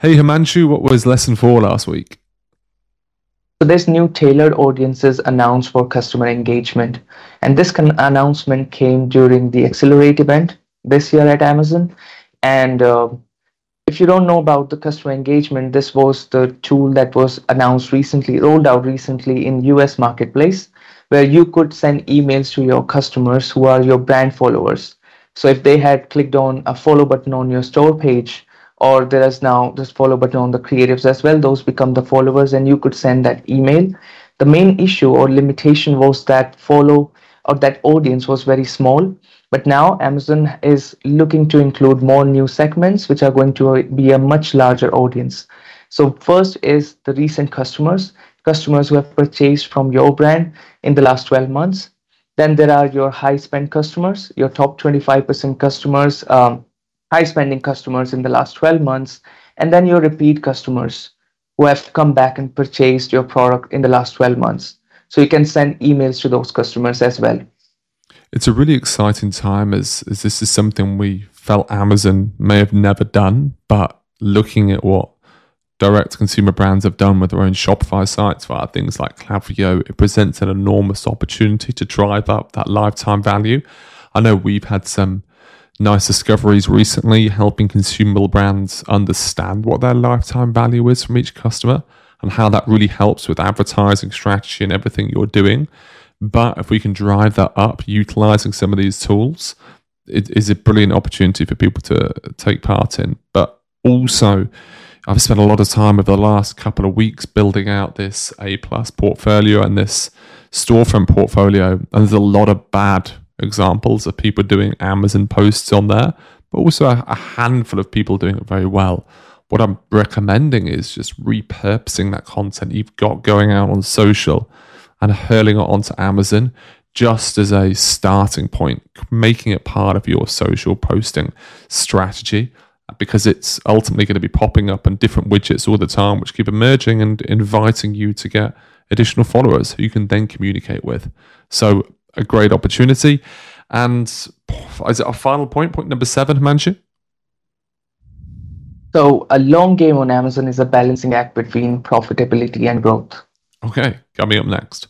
Hey, Himanshu, what was lesson four last week? So there's new tailored audiences announced for customer engagement. And this con- announcement came during the Accelerate event this year at Amazon. And uh, if you don't know about the customer engagement, this was the tool that was announced recently, rolled out recently in US marketplace, where you could send emails to your customers who are your brand followers. So if they had clicked on a follow button on your store page, or there is now this follow button on the creatives as well, those become the followers, and you could send that email. The main issue or limitation was that follow or that audience was very small. But now Amazon is looking to include more new segments, which are going to be a much larger audience. So, first is the recent customers, customers who have purchased from your brand in the last 12 months. Then there are your high spend customers, your top 25% customers, um, high spending customers in the last 12 months. And then your repeat customers who have come back and purchased your product in the last 12 months. So you can send emails to those customers as well. It's a really exciting time as, as this is something we felt Amazon may have never done, but looking at what direct consumer brands have done with their own Shopify sites via things like Klaviyo, it presents an enormous opportunity to drive up that lifetime value. I know we've had some nice discoveries recently, helping consumable brands understand what their lifetime value is from each customer and how that really helps with advertising strategy and everything you're doing. But if we can drive that up utilizing some of these tools, it is a brilliant opportunity for people to take part in. But also, I've spent a lot of time over the last couple of weeks building out this A plus portfolio and this storefront portfolio. And there's a lot of bad examples of people doing Amazon posts on there, but also a, a handful of people doing it very well. What I'm recommending is just repurposing that content you've got going out on social and hurling it onto Amazon just as a starting point, making it part of your social posting strategy because it's ultimately going to be popping up on different widgets all the time, which keep emerging and inviting you to get additional followers who you can then communicate with. So, a great opportunity. And is it our final point, point number seven, Manchu? So, a long game on Amazon is a balancing act between profitability and growth. Okay, coming up next.